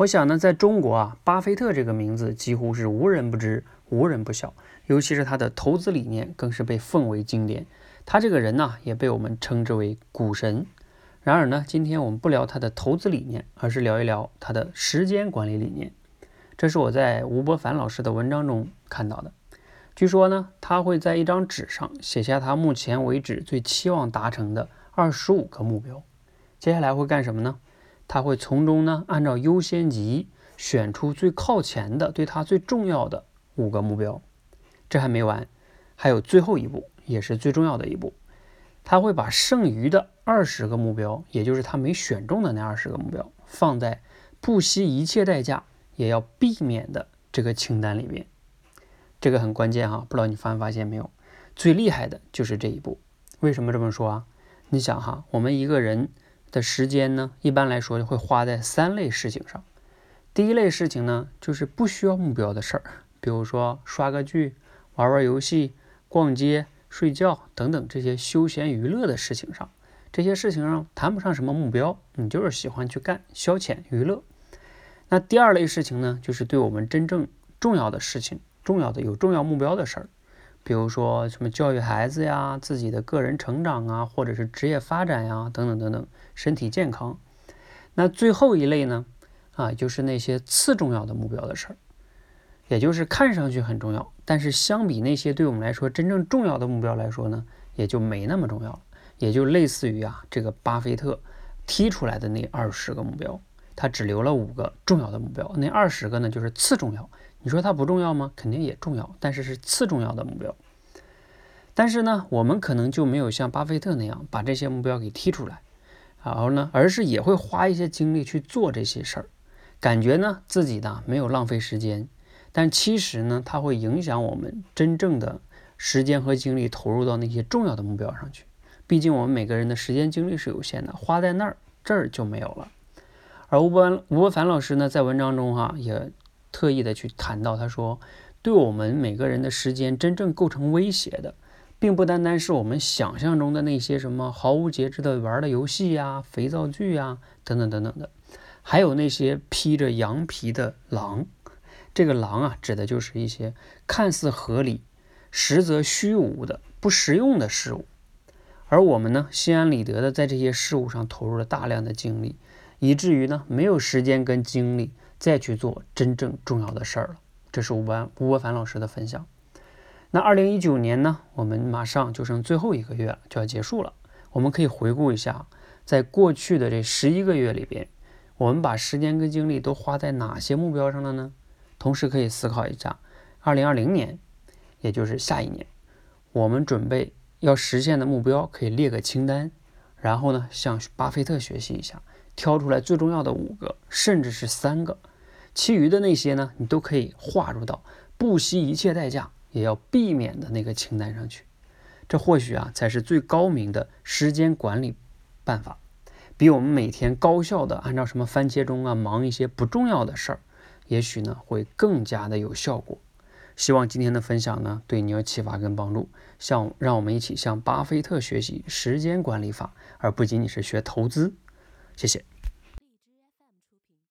我想呢，在中国啊，巴菲特这个名字几乎是无人不知、无人不晓，尤其是他的投资理念更是被奉为经典。他这个人呢，也被我们称之为股神。然而呢，今天我们不聊他的投资理念，而是聊一聊他的时间管理理念。这是我在吴伯凡老师的文章中看到的。据说呢，他会在一张纸上写下他目前为止最期望达成的二十五个目标。接下来会干什么呢？他会从中呢按照优先级选出最靠前的、对他最重要的五个目标。这还没完，还有最后一步，也是最重要的一步。他会把剩余的二十个目标，也就是他没选中的那二十个目标，放在不惜一切代价。也要避免的这个清单里面，这个很关键哈，不知道你发没发现没有？最厉害的就是这一步。为什么这么说啊？你想哈，我们一个人的时间呢，一般来说会花在三类事情上。第一类事情呢，就是不需要目标的事儿，比如说刷个剧、玩玩游戏、逛街、睡觉等等这些休闲娱乐的事情上。这些事情上谈不上什么目标，你就是喜欢去干消遣娱乐。那第二类事情呢，就是对我们真正重要的事情、重要的有重要目标的事儿，比如说什么教育孩子呀、自己的个人成长啊，或者是职业发展呀，等等等等，身体健康。那最后一类呢，啊，就是那些次重要的目标的事儿，也就是看上去很重要，但是相比那些对我们来说真正重要的目标来说呢，也就没那么重要了，也就类似于啊，这个巴菲特踢出来的那二十个目标。他只留了五个重要的目标，那二十个呢就是次重要。你说它不重要吗？肯定也重要，但是是次重要的目标。但是呢，我们可能就没有像巴菲特那样把这些目标给剔出来，然后呢，而是也会花一些精力去做这些事儿，感觉呢自己呢没有浪费时间，但其实呢，它会影响我们真正的时间和精力投入到那些重要的目标上去。毕竟我们每个人的时间精力是有限的，花在那儿这儿就没有了。而吴伯吴伯凡老师呢，在文章中哈也特意的去谈到，他说，对我们每个人的时间真正构成威胁的，并不单单是我们想象中的那些什么毫无节制的玩的游戏呀、肥皂剧呀等等等等的，还有那些披着羊皮的狼。这个狼啊，指的就是一些看似合理，实则虚无的不实用的事物。而我们呢，心安理得的在这些事物上投入了大量的精力。以至于呢，没有时间跟精力再去做真正重要的事儿了。这是吴班吴伯凡老师的分享。那二零一九年呢，我们马上就剩最后一个月了，就要结束了。我们可以回顾一下，在过去的这十一个月里边，我们把时间跟精力都花在哪些目标上了呢？同时可以思考一下，二零二零年，也就是下一年，我们准备要实现的目标，可以列个清单，然后呢，向巴菲特学习一下。挑出来最重要的五个，甚至是三个，其余的那些呢，你都可以划入到不惜一切代价也要避免的那个清单上去。这或许啊，才是最高明的时间管理办法，比我们每天高效的按照什么番茄钟啊忙一些不重要的事儿，也许呢会更加的有效果。希望今天的分享呢，对你有启发跟帮助。向让我们一起向巴菲特学习时间管理法，而不仅仅是学投资。谢谢。